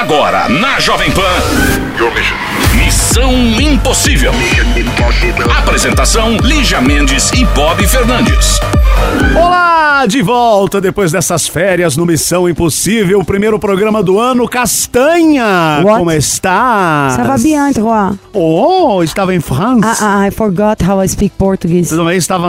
Agora, na Jovem Pan. Missão Impossível. Apresentação: Lígia Mendes e Bob Fernandes. Olá, de volta depois dessas férias no Missão Impossível, o primeiro programa do ano, Castanha. What? Como está? Ça va bien, toi? Oh, estava em França. Ah, ah, I forgot how I speak Portuguese. Também estava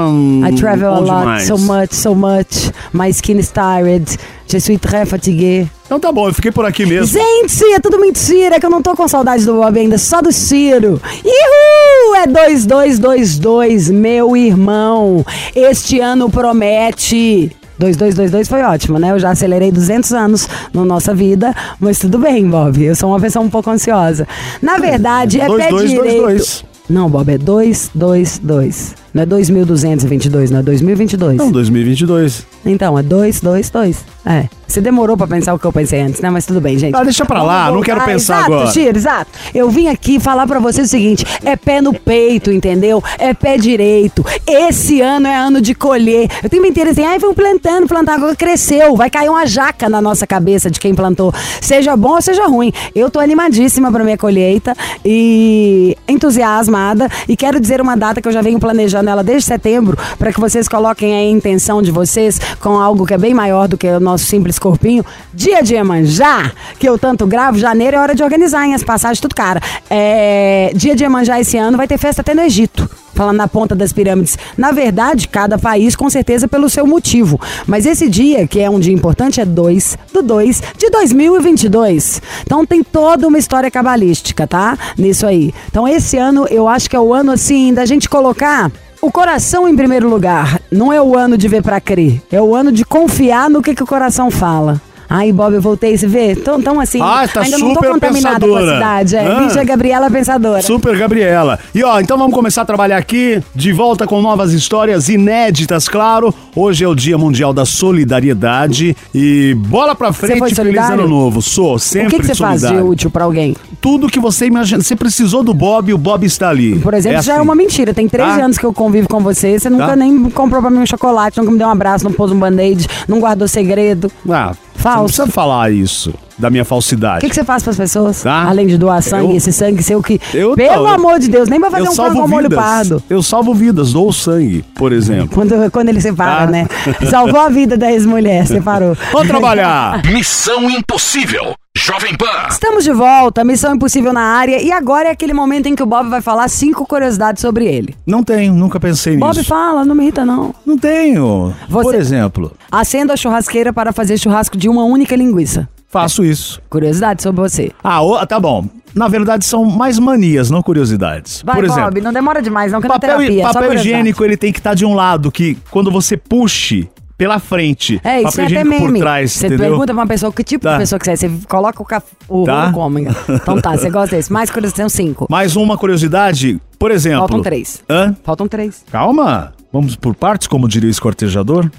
I travel a lot, demais. so much, so much. My skin is tired. Je suis très fatigué. Então tá bom, eu fiquei por aqui mesmo. Gente, é tudo mentira, é que eu não tô com saudade do Bob ainda, só do Ciro. Ihu! É 2222, meu irmão. Este ano promete. 2222 foi ótimo, né? Eu já acelerei 200 anos na nossa vida, mas tudo bem, Bob. Eu sou uma pessoa um pouco ansiosa. Na verdade, é Dois, pé dois, dois, direito. dois. Não, Bob, é 222. Não é 2222, não é 2022. Não, 2022. Então, é 222. É. Você demorou pra pensar o que eu pensei antes, né? Mas tudo bem, gente. Ah, deixa pra lá, não quero pensar exato, agora. Chiro, exato. Eu vim aqui falar pra você o seguinte: é pé no peito, entendeu? É pé direito. Esse ano é ano de colher. Eu tenho inteiro assim, ai, vamos plantando, plantar, agora cresceu. Vai cair uma jaca na nossa cabeça de quem plantou. Seja bom ou seja ruim. Eu tô animadíssima pra minha colheita e entusiasmada. E quero dizer uma data que eu já venho planejando ela desde setembro, pra que vocês coloquem a intenção de vocês com algo que é bem maior do que o nosso simples corpinho. Dia de Iemanjá, que eu tanto gravo, janeiro é hora de organizar, hein? As passagens, tudo cara. É, dia de Iemanjá esse ano vai ter festa até no Egito. Falando na ponta das pirâmides. Na verdade, cada país com certeza pelo seu motivo. Mas esse dia, que é um dia importante, é 2 do 2 de 2022. Então tem toda uma história cabalística, tá? Nisso aí. Então esse ano eu acho que é o ano assim da gente colocar o coração em primeiro lugar. Não é o ano de ver pra crer. É o ano de confiar no que, que o coração fala. Ai, Bob, eu voltei, você vê? Tão, tão assim, Ah, tá ainda não tô super contaminada com a pensadora. cidade. É, Ah. Gabriela Pensadora. Super Gabriela. E ó, então vamos começar a trabalhar aqui, de volta com novas histórias inéditas, claro. Hoje é o Dia Mundial da Solidariedade e bola pra frente, foi feliz ano novo. Sou O sempre que, que você faz de útil pra alguém? Tudo que você imagina. Você precisou do Bob, o Bob está ali. Por exemplo, já é assim. uma mentira. Tem 13 Tá? anos que eu convivo com você. Você nunca Tá. nem comprou pra mim um chocolate, nunca me deu um abraço, não pôs um band-aid, não guardou segredo. Ah, Falso. Você não precisa falar isso da minha O falsidade. que, que você faz pras pessoas? Tá. Além de doar sangue, Eu- esse sangue seu que. Eu- Pelo eu- amor de Deus, nem vai fazer um ao molho pardo. Eu salvo vidas, dou sangue, por exemplo. Quando, quando ele separa, Tá. né? Salvou a vida da ex-mulher, separou. Vamos trabalhar. Missão Impossível. Jovem Pan. Estamos de volta, Missão Impossível na área. E agora é aquele momento em que o Bob vai falar cinco curiosidades sobre ele. Não tenho, nunca pensei Bob, nisso. fala, não me irrita, não. Não tenho. Você- Por exemplo, Acenda a churrasqueira para fazer churrasco de uma única linguiça. faço isso. Curiosidade sobre você. Ah, tá bom. Na verdade, são mais manias, não curiosidades. Vai, Por exemplo, Bob, não demora demais, não, que é papel, terapia, só papel higiênico ele tem que estar de um lado, que quando você puxe pela frente, É, isso é até meme. por trás, você entendeu? pergunta pra uma pessoa que tipo Tá. de pessoa que você é. Você coloca o, caf... o Tá. rolo como. Então tá, você gosta desse. Mais curiosidades, são cinco. Mais uma curiosidade, por exemplo. Faltam três. Hã? Faltam três. Calma. Vamos por partes, como diria o escortejador.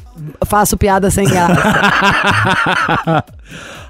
Faço piada sem graça.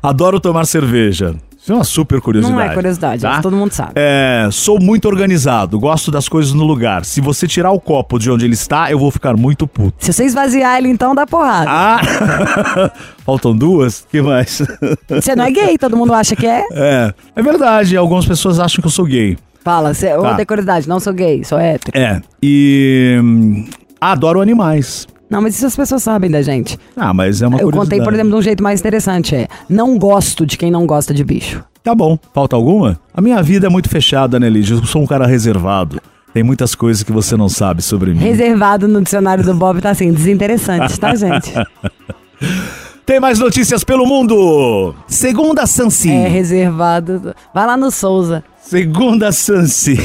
Adoro tomar cerveja. Isso é uma super curiosidade. Não é curiosidade, tá? todo mundo sabe. É, sou muito organizado, gosto das coisas no lugar. Se você tirar o copo de onde ele está, eu vou ficar muito puto. Se você esvaziar ele, então dá porrada. Ah! Faltam duas? que mais? Você não é gay, todo mundo acha que é. É, é verdade, algumas pessoas acham que eu sou gay. Fala, você, Tá. tem curiosidade, não sou gay, sou hétero. É, e. hum, adoro animais. Não, mas isso as pessoas sabem da gente. Ah, mas é uma Eu contei, por exemplo, de um jeito mais interessante. É, não gosto de quem não gosta de bicho. Tá bom, falta alguma? A minha vida é muito fechada, né, Lígia? Eu sou um cara reservado. Tem muitas coisas que você não sabe sobre mim. Reservado no dicionário do Bob tá assim, desinteressante, tá, gente? Tem mais notícias pelo mundo! Segunda Sansi. É, reservado. Vai lá no Souza. Segunda Sansi.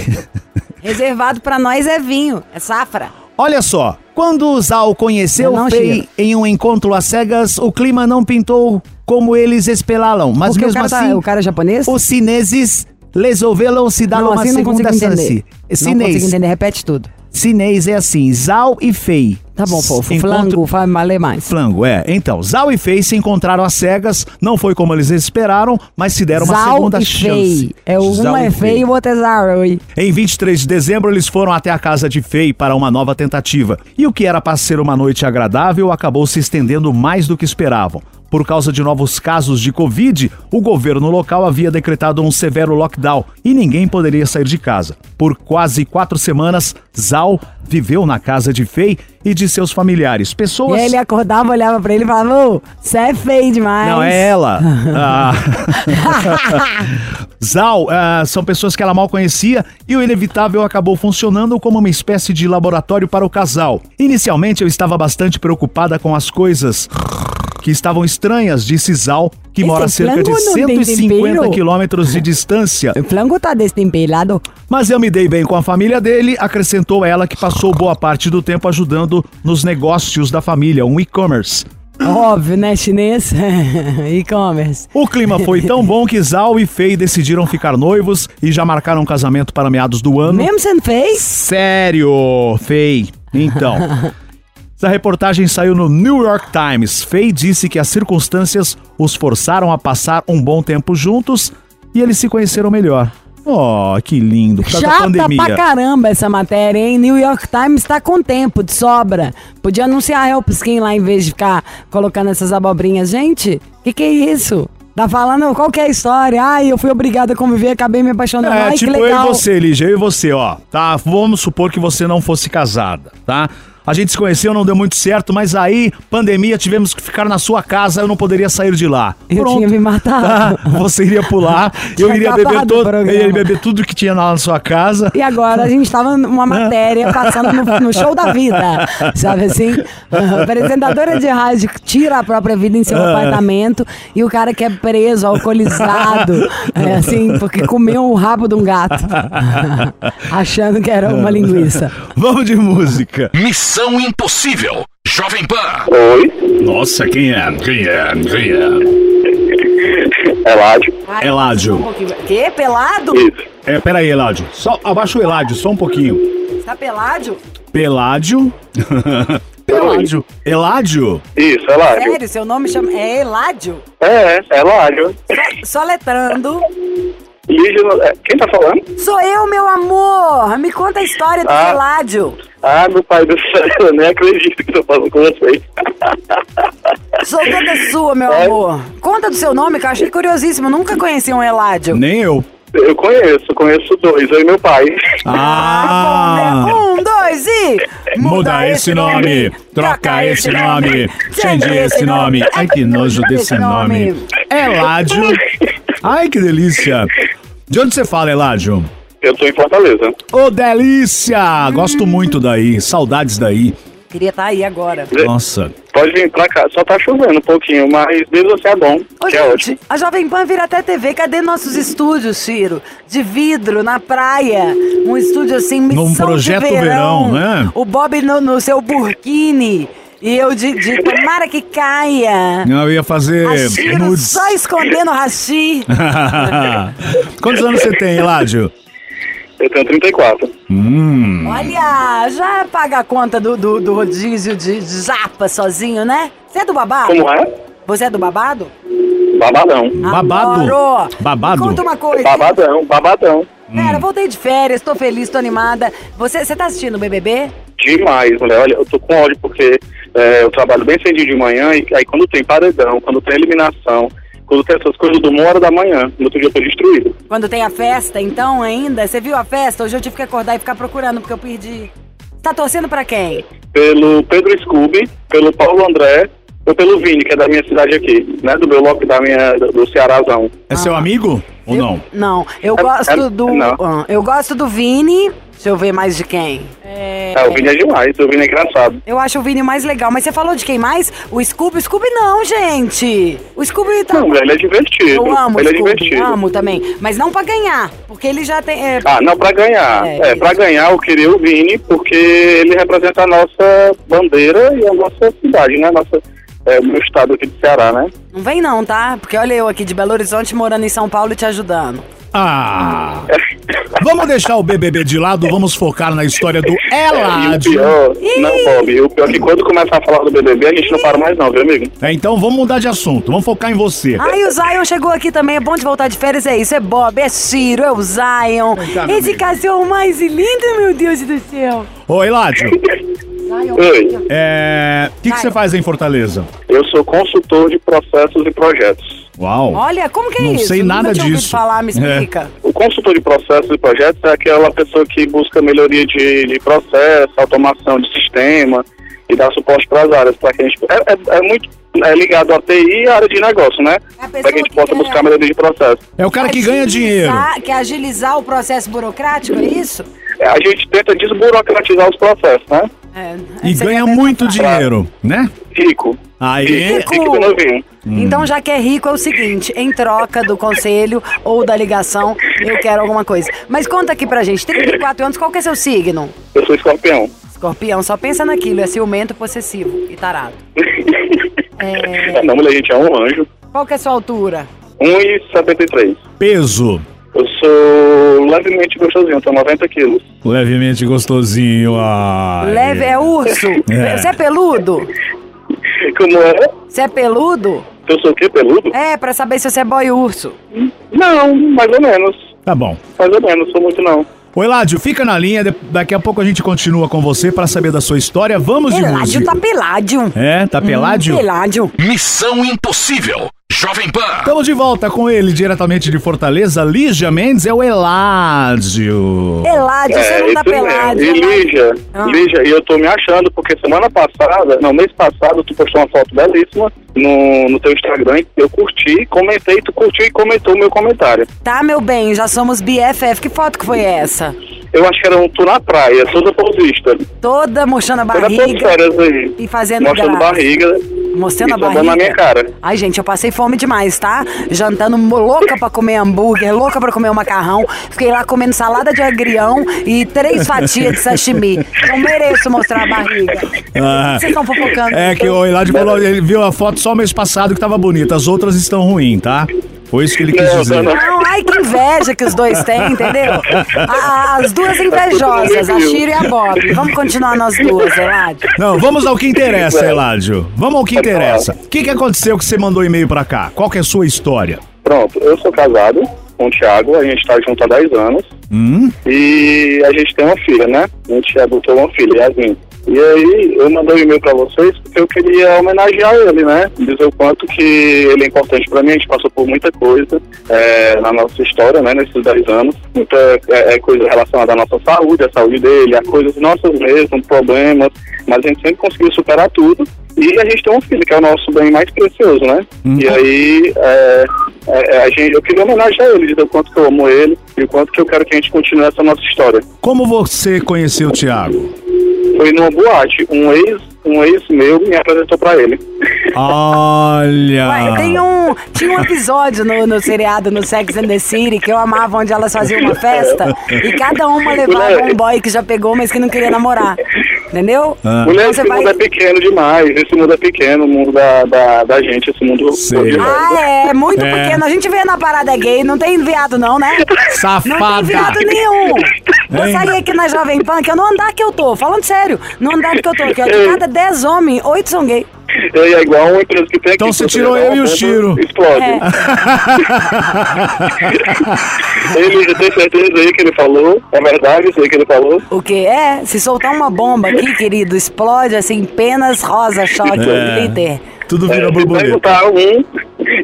Reservado pra nós é vinho, é safra. Olha só, quando o Zal conheceu Eu não o Fei em um encontro às cegas, o clima não pintou como eles esperavam. Mas Porque o mesmo cara, tá- assim, o cara é japonês? os chineses resolveram se dar não, uma assim segunda chance. Não consigo entender, repete tudo. Chinês é assim, Zhao e Fei. Tá bom, fofo. Encontro- Flango, fala ler mais. Flango, é. Então, Zhao e Fei se encontraram às cegas, não foi como eles esperaram, mas se deram uma segunda e chance. Fei. É, um Zhao é e feio e o outro é Zaro. e- Em 23 de dezembro, eles foram até a casa de Fei para uma nova tentativa. E o que era para ser uma noite agradável acabou se estendendo mais do que esperavam. Por causa de novos casos de Covid, o governo local havia decretado um severo lockdown e ninguém poderia sair de casa. Por quase quatro semanas, Zal viveu na casa de Fei e de seus familiares. E Pessoas. aí ele acordava, olhava pra ele e falava, você é feio demais. Não, é ela. Ah. Zal ah, são pessoas que ela mal conhecia e o inevitável acabou funcionando como uma espécie de laboratório para o casal. Inicialmente eu estava bastante preocupada com as coisas que estavam estranhas, disse Zal, que Esse mora a cerca de flango não tem 150 tempero? quilômetros de distância. O flango tá destempelado. Mas eu me dei bem com a família dele, acrescentou ela que passou boa parte do tempo ajudando nos negócios da família, um e-commerce. Óbvio, né, chinês? E-commerce. O clima foi tão bom que Zal e Fei decidiram ficar noivos e já marcaram um casamento para meados do ano. Mesmo sendo feio? Sério, Fei. Então. Essa reportagem saiu no New York Times. Fei disse que as circunstâncias os forçaram a passar um bom tempo juntos e eles se conheceram melhor. Oh, que lindo. Por causa da Chata pandemia. pra caramba essa matéria, hein? New York Times tá com tempo de sobra. Podia anunciar Help Skin lá em vez de ficar colocando essas abobrinhas. Gente, que que é isso? Tá falando qual que é a história? Ai, eu fui obrigada a conviver, acabei me apaixonando. É, Ai, tipo que eu e legal. você, Lígia, eu e você, ó. Tá, vamos supor que você não fosse casada, tá? A gente se conheceu, não deu muito certo, mas aí, pandemia, tivemos que ficar na sua casa, eu não poderia sair de lá. Eu tinha me matado. Tá, você iria pular, eu iria beber todo, eu iria beber tudo que tinha lá na sua casa. E agora a gente tava numa matéria passando no, no show da vida, sabe assim? A apresentadora de rádio tira a própria vida em seu Ah. apartamento e o cara que é preso, alcoolizado, é assim, porque comeu o rabo de um gato, achando que era uma linguiça. Vamos de música. Missão Impossível. Jovem Pan. Oi, Nossa, quem é? Quem é? Quem é? é Ládio. Eládio. Que? Pelado? Isso. É, peraí, Eládio. Só abaixa o Eládio, só um pouquinho. Tá pelado? Peládio. Peládio. Eládio? Isso, é Ládio. Sério, seu nome chama... é Eládio? É, é Ládio. Só letrando. Lígia, é, quem tá falando? Sou eu, meu amor! Me conta a história do Ah. Eládio. Ah, meu pai do céu, eu nem acredito que tô falando com vocês. Sou toda sua, meu É? amor. Conta do seu nome, que eu achei curiosíssimo. Nunca conheci um Eládio. Nem eu. Eu conheço, conheço dois, eu e meu pai. Ah! né? Um, dois e. Muda esse nome, troca esse nome, change esse nome. Ai, que nojo desse nome. Eládio. Ai, que delícia. De onde você fala, Eládio? Eu tô em Fortaleza. Ô, delícia! Gosto muito daí, saudades daí. Queria estar aí agora. Nossa. Pode vir pra cá, só tá chovendo um pouquinho, mas mesmo assim é bom, Ô, que é ótimo. a Jovem Pan vira até TV. Cadê nossos estúdios, Ciro? De vidro, na praia. Um estúdio assim, missão Num projeto de verão. verão, né? O Bob no, no seu burkini. E eu de, de tomara que caia. Eu ia fazer A Ciro nudes. só escondendo o rachi. Quantos anos você tem, Eládio? Eu tenho 34. Hum. Olha, já paga a conta do, do, do rodízio de japa sozinho, né? Você é do babado? Como é? Você é do babado? Babadão. Babado? Adoro. Babado? Me Conta uma coisa. Babadão, babadão. Pera, voltei de férias, tô feliz, tô animada. Você, você tá assistindo o BBB? Demais, mulher. Olha, eu tô com ódio porque é, eu trabalho bem cedinho de manhã e aí quando tem paredão, quando tem eliminação, quando tem essas coisas do uma hora da manhã, no outro dia eu tô destruído. Quando tem a festa, então, ainda? Você viu a festa? Hoje eu tive que acordar e ficar procurando, porque eu perdi. Tá torcendo pra quem? Pelo Pedro Scooby, pelo Paulo André ou pelo Vini, que é da minha cidade aqui, né? Do meu loco da minha, do Cearazão. É seu amigo ou Eu- não? Não, eu É- gosto é- do. não. ah, eu gosto do Vini. Deixa eu ver mais de quem. É, É, o Vini é demais, o Vini é engraçado. Eu acho o Vini mais legal, mas você falou de quem mais? O Scooby? Scooby não, gente. O Scooby tá. Não, ele é divertido. Eu amo ele o é Scooby, divertido. amo também. Mas não pra ganhar, porque ele já tem. é, Ah, não, pra ganhar. É, É, isso. pra ganhar eu queria o Vini, porque ele representa a nossa bandeira e a nossa cidade, né? Nossa, é, o meu estado aqui do Ceará, né? Não vem não, tá? Porque olha eu aqui de Belo Horizonte morando em São Paulo e te ajudando. Ah! Vamos deixar o BBB de lado, vamos focar na história do E o Eládio. pior, não, Bob, o pior é que quando começar a falar do BBB, a gente não para mais não, viu, amigo? É, então vamos mudar de assunto, vamos focar em você. Ai, o Zion chegou aqui também. É bom de voltar de férias. É isso, é Bob, é Ciro, é o Zion. meu Esse cachorro mais lindo, meu Deus do céu. Ô, Eládio, Oi, É. O que, que você faz em Fortaleza? eu sou consultor de processos e projetos. Uau. Olha, como que é Não isso? sei Nunca nada tinha ouvido disso. falar, me É. explica. O consultor de processos e projetos é aquela pessoa que busca melhoria de, de processo, automação de sistema e dá suporte para as áreas, para que a gente. É, é- é muito é ligado à TI e à área de negócio, né? É Para que a gente que possa quer- buscar melhoria de processo. É o cara que ganha dinheiro. Quer agilizar o processo burocrático, é isso? É, A gente tenta desburocratizar os processos, né? É, E você ganha muito dinheiro, né? Rico. Aí. Rico, rico e novinho. Então, já que é rico, é o seguinte: em troca do conselho ou da ligação, eu quero alguma coisa. Mas conta aqui pra gente: 34 anos, qual que é seu signo? Eu sou escorpião. Escorpião, só pensa naquilo: é ciumento, possessivo e tarado. É, Não, mulher, a gente é um anjo. qual que é a sua altura? 1,73. Peso. Eu sou levemente gostosinho, tenho 90 quilos. Levemente gostosinho. ai. Leve é urso? É. Você é peludo? Como é? Você é peludo? Eu sou o quê? Peludo? É, pra saber se você é boy urso. Não, mais ou menos. Tá bom. Mais ou menos, sou muito não. Ô, Eládio, fica na linha. de- Daqui a pouco a gente continua com você pra saber da sua história. Vamos de Peládio música. tá peládio. É, tá peládio? Peládio. Missão Impossível. Jovem Pan. Estamos de volta com ele, diretamente de Fortaleza. Lígia Mendes é o Eládio. Peládio, você não tá pelado. E Lígia, Ah. Lígia, e eu tô me achando, porque semana passada, não, mês passado, tu postou uma foto belíssima no, no teu Instagram, eu curti, comentei, tu curtiu e comentou o meu comentário. Tá, meu bem, já somos BFF. Que foto que foi essa? Eu acho que era um tu na praia, toda pausista. Toda mostrando a Toda barriga aí. e fazendo Mostrando graça. barriga. Mostrando a barriga. na minha cara. Ai, gente, eu passei fome demais, tá? Jantando louca pra comer hambúrguer, louca pra comer um macarrão. Fiquei lá comendo salada de agrião e três fatias de sashimi. Não mereço mostrar a barriga. Ah, Vocês estão fofocando. É que o Eládio falou, ele viu a foto só mês passado que tava bonita. As outras estão ruins, tá? Foi isso que ele quis Não, dizer. não, Não, ai que inveja que os dois têm, entendeu? As duas invejosas, a Shiro e a Bob. Vamos continuar nós duas, Eladio. Não, vamos ao que interessa. Eládio. Vamos ao que interessa. O que, que aconteceu que você mandou e-mail pra cá? Qual que é a sua história? Pronto, eu sou casado com o Thiago, a gente tá junto há 10 anos. Hum? E a gente tem uma filha, né? A gente adotou uma filha, Yasmin. E aí, eu mandei um e-mail pra vocês porque eu queria homenagear ele, né? Dizer o quanto que ele é importante pra mim. A gente passou por muita coisa é, na nossa história, né? Nesses 10 anos. Muita é, é, coisa relacionada à nossa saúde, à saúde dele, a coisas nossas mesmo, problemas. Mas a gente sempre conseguiu superar tudo. E a gente tem um filho, que é o nosso bem mais precioso, né? E aí, é, é, a gente, eu queria homenagear ele, dizer o quanto que eu amo ele e o quanto que eu quero que a gente continue essa nossa história. Como você conheceu o Thiago? Foi numa boate, um ex, um ex meu me apresentou pra ele. Olha! Ué, tem um, tinha um episódio no, no seriado, no Sex and the City, que eu amava, onde elas faziam uma festa e cada uma levava um boy que já pegou, mas que não queria namorar. Entendeu? Ah. Mulher, esse vai- mundo é pequeno demais, esse mundo é pequeno, o mundo da, da, da gente, esse mundo Sei. de Ah, é, muito É. pequeno. A gente vê na parada gay, não tem viado não, né? Não tem Safada! viado nenhum. Vou sair aqui na Jovem Pan, que eu não andar que eu tô, falando sério, no andar que eu tô aqui, ó, de cada 10 homens, 8 são gay. É, é igual uma empresa que tem aqui. Então você se tirou eu e o Chiro. Explode. É. ele já tem certeza aí que ele falou, é verdade isso aí que ele falou. O que é? Se soltar uma bomba aqui, querido, explode assim, penas rosa, choque, É. glitter. Tudo É, vira se borboleta. perguntar um,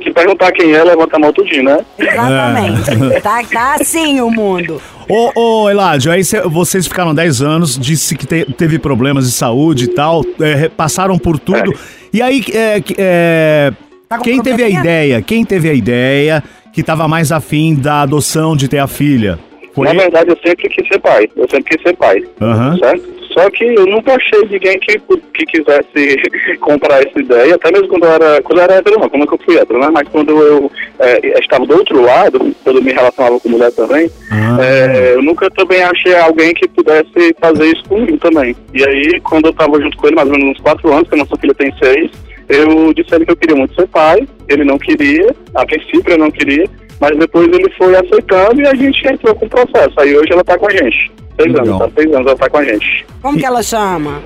se perguntar quem é, levanta a mão tudinho, né? Exatamente. Tá, tá assim o mundo. Ô, ô, Eládio, aí cê- vocês ficaram 10 anos, disse que te- teve problemas de saúde e tal, é, passaram por tudo. E aí, é, é, Tá quem teve a probleminha? ideia? Quem teve a ideia que tava mais afim da adoção de ter a filha? Foi Na ele? verdade, eu sempre quis ser pai. Eu sempre quis ser pai. Aham. Certo? Só que eu nunca achei ninguém que, que quisesse comprar essa ideia, até mesmo quando eu era, quando eu era hétero, não, como é que eu fui hétero, né? Mas quando eu é, estava do outro lado, quando eu me relacionava com mulher também, Ah. é, eu nunca também achei alguém que pudesse fazer isso comigo também. E aí, quando eu estava junto com ele, mais ou menos uns quatro anos, que a nossa filha tem seis, eu disse a ele que eu queria muito ser pai, ele não queria, a princípio ele não queria, mas depois ele foi aceitando e a gente entrou com o processo. Aí hoje ela tá com a gente. Seis Legal. anos, tá? Seis anos ela tá com a gente. Como que ela chama?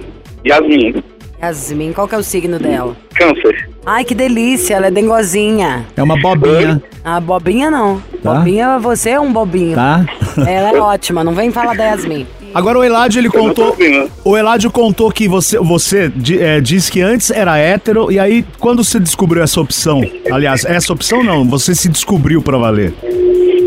Yasmin, Yasmin, qual que é o signo dela? câncer. Ai, que delícia, ela é dengozinha. É uma bobinha, A bobinha não. Tá. Bobinha, você é um bobinho. tá? Ela é ótima, não vem falar da Yasmin. Agora o Eladio, ele Eu contou. O Eladio contou que você, você é, disse que antes era hétero, e aí, quando você descobriu essa opção? Aliás, essa opção não, você se descobriu pra valer.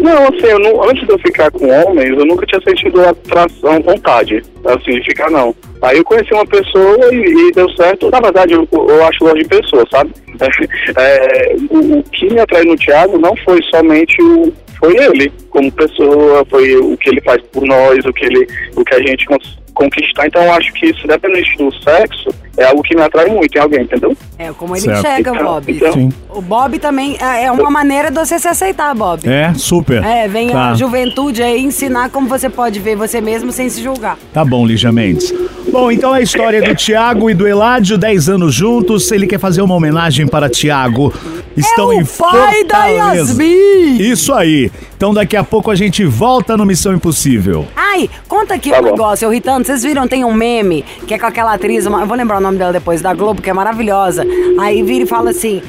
Não, assim, eu não- antes de eu ficar com homens, eu nunca tinha sentido atração, vontade, assim, de ficar não. Aí eu conheci uma pessoa e, e deu certo. Na verdade, eu, eu acho longe de pessoa, sabe? É, o, o que me atraiu no Thiago não foi somente o. Foi ele, como pessoa, foi o que ele faz por nós, o que, ele, o que a gente conquistar. Então eu acho que isso, dependente do sexo, é algo que me atrai muito em alguém, entendeu? É como ele Certo. enxerga, Então, Bob. então- Sim. O Bob também é é uma maneira de você se aceitar, Bob. É, super. É, vem tá. a juventude aí ensinar como você pode ver você mesmo sem se julgar. Tá bom, Lígia Mendes. Bom, então é a história do Tiago e do Eládio, 10 anos juntos. Ele quer fazer uma homenagem para Tiago. Estão é em o pai da. Yasmin! Isso aí. Então daqui a pouco a gente volta no Missão Impossível. Ai, conta aqui Tá um bom. negócio, eu ri tanto. Vocês viram, tem um meme que é com aquela atriz, uma- eu vou lembrar o nome dela depois, da Globo, que é maravilhosa. Aí vira e fala assim.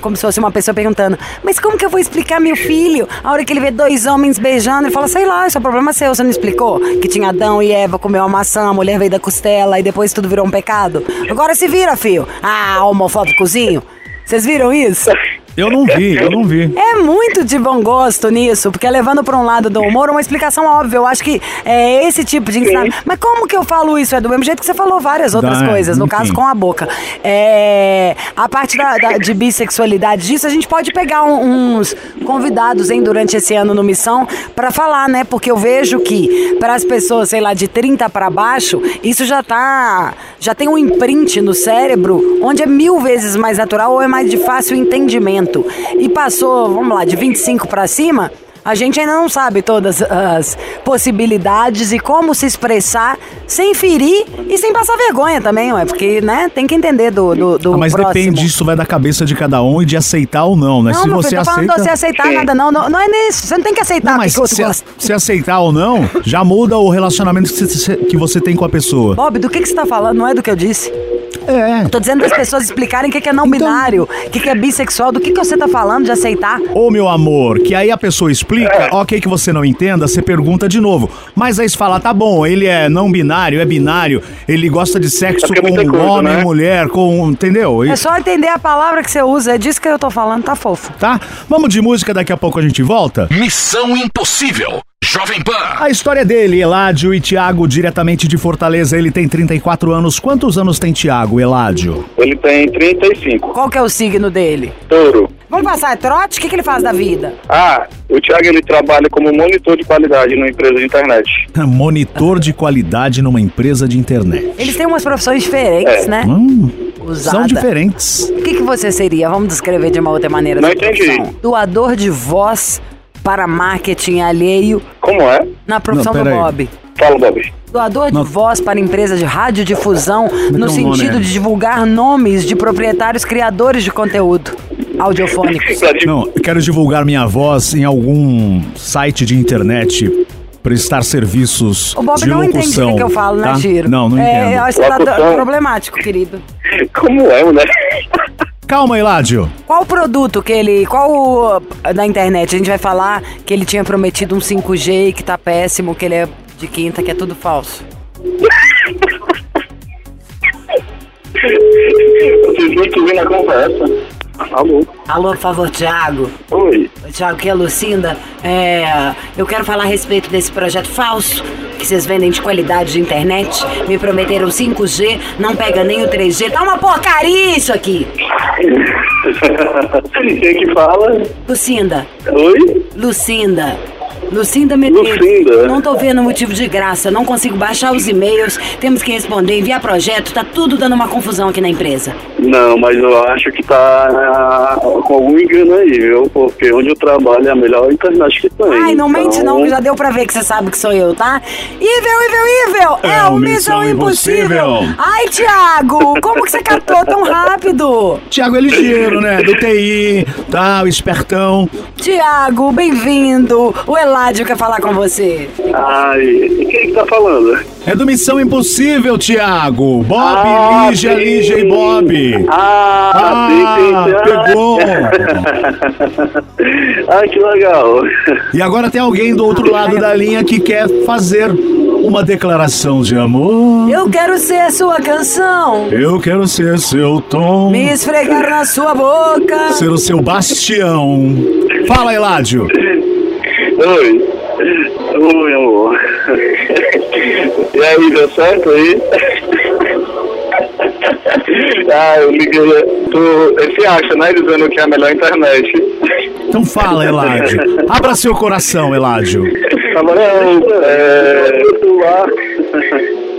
Como se fosse uma pessoa perguntando, mas como que eu vou explicar meu filho? A hora que ele vê dois homens beijando, ele fala, sei lá, isso é problema seu, você não explicou? Que tinha Adão e Eva, comeu a maçã, a mulher veio da costela e depois tudo virou um pecado. Agora se vira, filho. Ah, homofóbicozinho. Vocês viram isso? Eu não vi, eu não vi. É muito de bom gosto nisso, porque levando para um lado do humor, uma explicação óbvia. Eu acho que é esse tipo de ensinamento. Mas como que eu falo isso? É do mesmo jeito que você falou várias outras Dá, coisas, no enfim. caso com a boca. É, a parte da, da- de bissexualidade disso, a gente pode pegar um- uns convidados, hein, durante esse ano no Missão, para falar, né? Porque eu vejo que para as pessoas, sei lá, de 30 para baixo, isso já tá. Já tem um imprint no cérebro onde é mil vezes mais natural ou é mais de fácil entendimento. E passou, vamos lá, de 25 para cima. A gente ainda não sabe todas as possibilidades e como se expressar sem ferir e sem passar vergonha também, ué, porque, né, tem que entender do, do, do Ah, mas próximo. depende, isso vai da cabeça de cada um e de aceitar ou não, né? Não, se você filho, tô falando aceita. de você aceitar Sim. nada, não, não. Não é nisso. Você não tem que aceitar Não, mas que se, gosta. se aceitar ou não, já muda o relacionamento que você, que você tem com a pessoa. Bob, do que, que você tá falando? Não é do que eu disse. É. Tô dizendo das pessoas explicarem o que, que é não Então- binário, o que, que é bissexual, do que, que você tá falando de aceitar. Ô meu amor, que aí a pessoa É. explica, ok que você não entenda, você pergunta de novo. Mas aí você fala, tá bom, ele é não binário, é binário, ele gosta de sexo É é com coisa, homem, né? mulher, com. Entendeu? É só entender a palavra que você usa, é disso que eu tô falando, tá fofo. Tá? Vamos de música, daqui a pouco a gente volta? Missão Impossível. Jovem Pan. A história dele, Eládio e Tiago, diretamente de Fortaleza, ele tem 34 anos. Quantos anos tem Tiago, Eládio? Ele tem 35. Qual que é o signo dele? Touro. Vamos passar, é trote? O que, que ele faz da vida? Ah, o Thiago ele trabalha como monitor de qualidade numa empresa de internet. Monitor de qualidade numa empresa de internet. Eles têm umas profissões diferentes, É. né? Hum, Usada. são diferentes. O que, que você seria? Vamos descrever de uma outra maneira. Não entendi. profissão. Doador de voz para marketing alheio Como é? na profissão Não, do. Bob. Fala, Bob. Doador de Não. voz para empresa de radiodifusão no nome, sentido é? de divulgar nomes de proprietários criadores de conteúdo audiofônicos. Não, eu quero divulgar minha voz em algum site de internet, prestar serviços O Bob de não entende o locução. que, eu falo, tá? né, Giro? Não, não é, entendo. Eu acho que tá Locução. problemático, querido. Como é, né? Calma, Eládio. Qual o produto que ele. Qual o- da internet? A gente vai falar que ele tinha prometido um 5G que tá péssimo, que ele é de quinta, que é tudo falso. Vocês nem que na conversa. Alô? Alô, por favor, Thiago. Oi. Thiago, que é a Lucinda. É, eu quero falar a respeito desse projeto falso que vocês vendem de qualidade de internet. Me prometeram 5G, não pega nem o 3G. Tá uma porcaria isso aqui. Quem que fala? Lucinda, Oi? Lucinda. Lucinda Medeiros. Lucinda. Não tô vendo motivo de graça, não consigo baixar os e-mails, temos que responder, enviar projeto, tá tudo dando uma confusão aqui na empresa. Não, mas eu acho que tá ah, com algum engano aí, viu? Porque onde eu trabalho é a melhor internet que tem. Ai, não mente então- não, que já deu pra ver que você sabe que sou eu, tá? Ivel, Ivel, Ivel! É, É o Missão Impossível! Impossível. Ai, Thiago, como que você captou tão rápido? Tiago é ligeiro, né? Do TI, tá? O espertão. Tiago, bem-vindo! O Eládio quer falar com você. Ai, e quem que tá falando? É do Missão Impossível, Tiago. Bob, Ah, Lígia, sim. Lígia e Bob. Ah, Ah, sim, sim, sim. pegou. Ai, que legal. E agora tem alguém do outro lado da linha que quer fazer Uma declaração de amor. Eu quero ser a sua canção. Eu quero ser seu tom. Me esfregar na sua boca. Ser o seu bastião. Fala, Eládio. Oi. Oi, amor. E aí, deu certo aí? Ah, eu liguei. Tu, esse acha, né? Dizendo que é a melhor internet. Então fala, Eládio. Abra seu coração, Eládio. Camarão, é,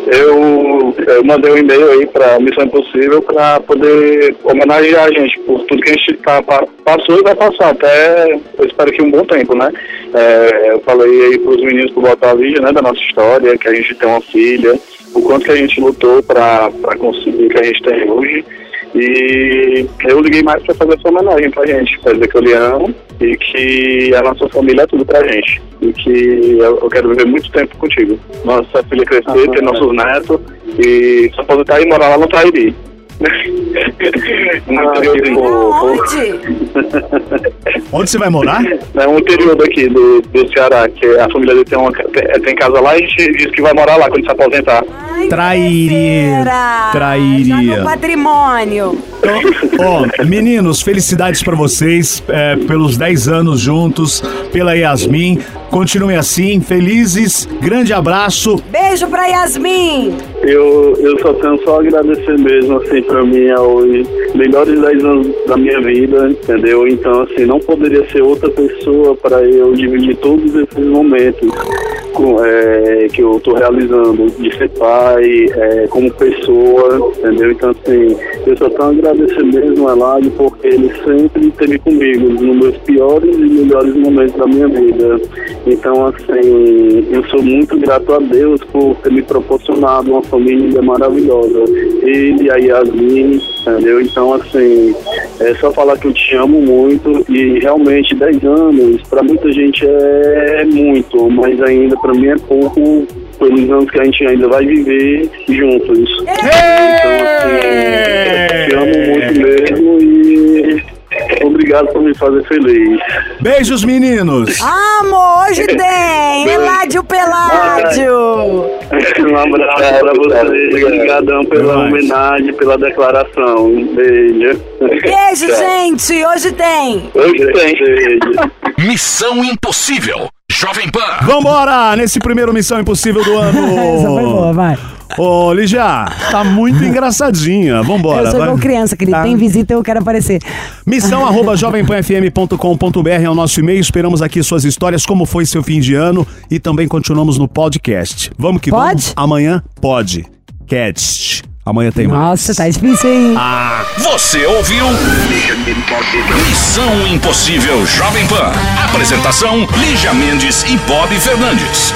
eu, eu mandei um e-mail aí pra Missão Impossível pra poder homenagear a gente por tudo que a gente tá, pa- passou e vai passar até, eu espero que um bom tempo, né? É, eu falei aí pros meninos pro botar vídeo, né, da nossa história, que a gente tem uma filha, o quanto que a gente lutou pra conseguir o que a gente tem hoje. E eu liguei mais pra fazer essa homenagem pra gente, pra dizer que eu lhe amo e que a nossa família é tudo pra gente. E que eu, eu quero viver muito tempo contigo. Nossa filha crescer, ter nossos netos e só poder estar e morar lá no Interior do Onde? Onde você vai morar? é um interior daqui do, do Ceará, que a família dele tem, uma, tem, tem casa lá e a gente disse que vai morar lá quando se aposentar. Ai, Trairia. Trairia. Patrimônio. Ó, meninos, felicidades pra vocês é, pelos 10 anos juntos, pela Yasmin. Continuem assim, felizes. Grande abraço. Beijo pra Yasmin. Eu, eu só tenho só a agradecer mesmo, assim, pra mim é os melhores 10 anos da minha vida, entendeu? Então, assim, não poderia ser outra pessoa para eu dividir todos esses momentos com, é, que eu tô realizando, de ser pai, é, como pessoa, entendeu? Então, assim, eu só tenho a agradecer mesmo, Eladio, porque ele sempre esteve comigo nos meus piores e melhores momentos da minha vida. Então, assim, eu sou muito grato a Deus por ter me proporcionado uma família maravilhosa. Ele a Yasmin, entendeu? Então, assim, é só falar que eu te amo muito e realmente 10 anos, para muita gente é muito, mas ainda para mim é pouco pelos anos que a gente ainda vai viver juntos. Então, assim, te amo muito mesmo e obrigado por me fazer feliz. Beijos, meninos. Amor, hoje tem. Eládio Peládio. Um abraço pra você. Obrigadão pela homenagem, pela declaração. Um Beijo. Beijo, gente. Hoje tem. Hoje tem. Beijo. Missão Impossível. Jovem Pan. Vambora nesse primeiro Missão Impossível do ano. Essa foi boa, vai. Ô, Lígia, tá muito engraçadinha. Vambora. eu sou vai. igual criança, querido. Tá. Tem visita, eu quero aparecer. Missão arroba jovempanfm.com.br é o nosso e-mail. Esperamos aqui suas histórias, como foi seu fim de ano e também continuamos no podcast. Vamos que Pode? vamos? Amanhã pode. Cast. Amanhã tem mais. Nossa, tá difícil, hein? Você ouviu? Missão Impossível Jovem Pan. Apresentação: Lígia Mendes e Bob Fernandes.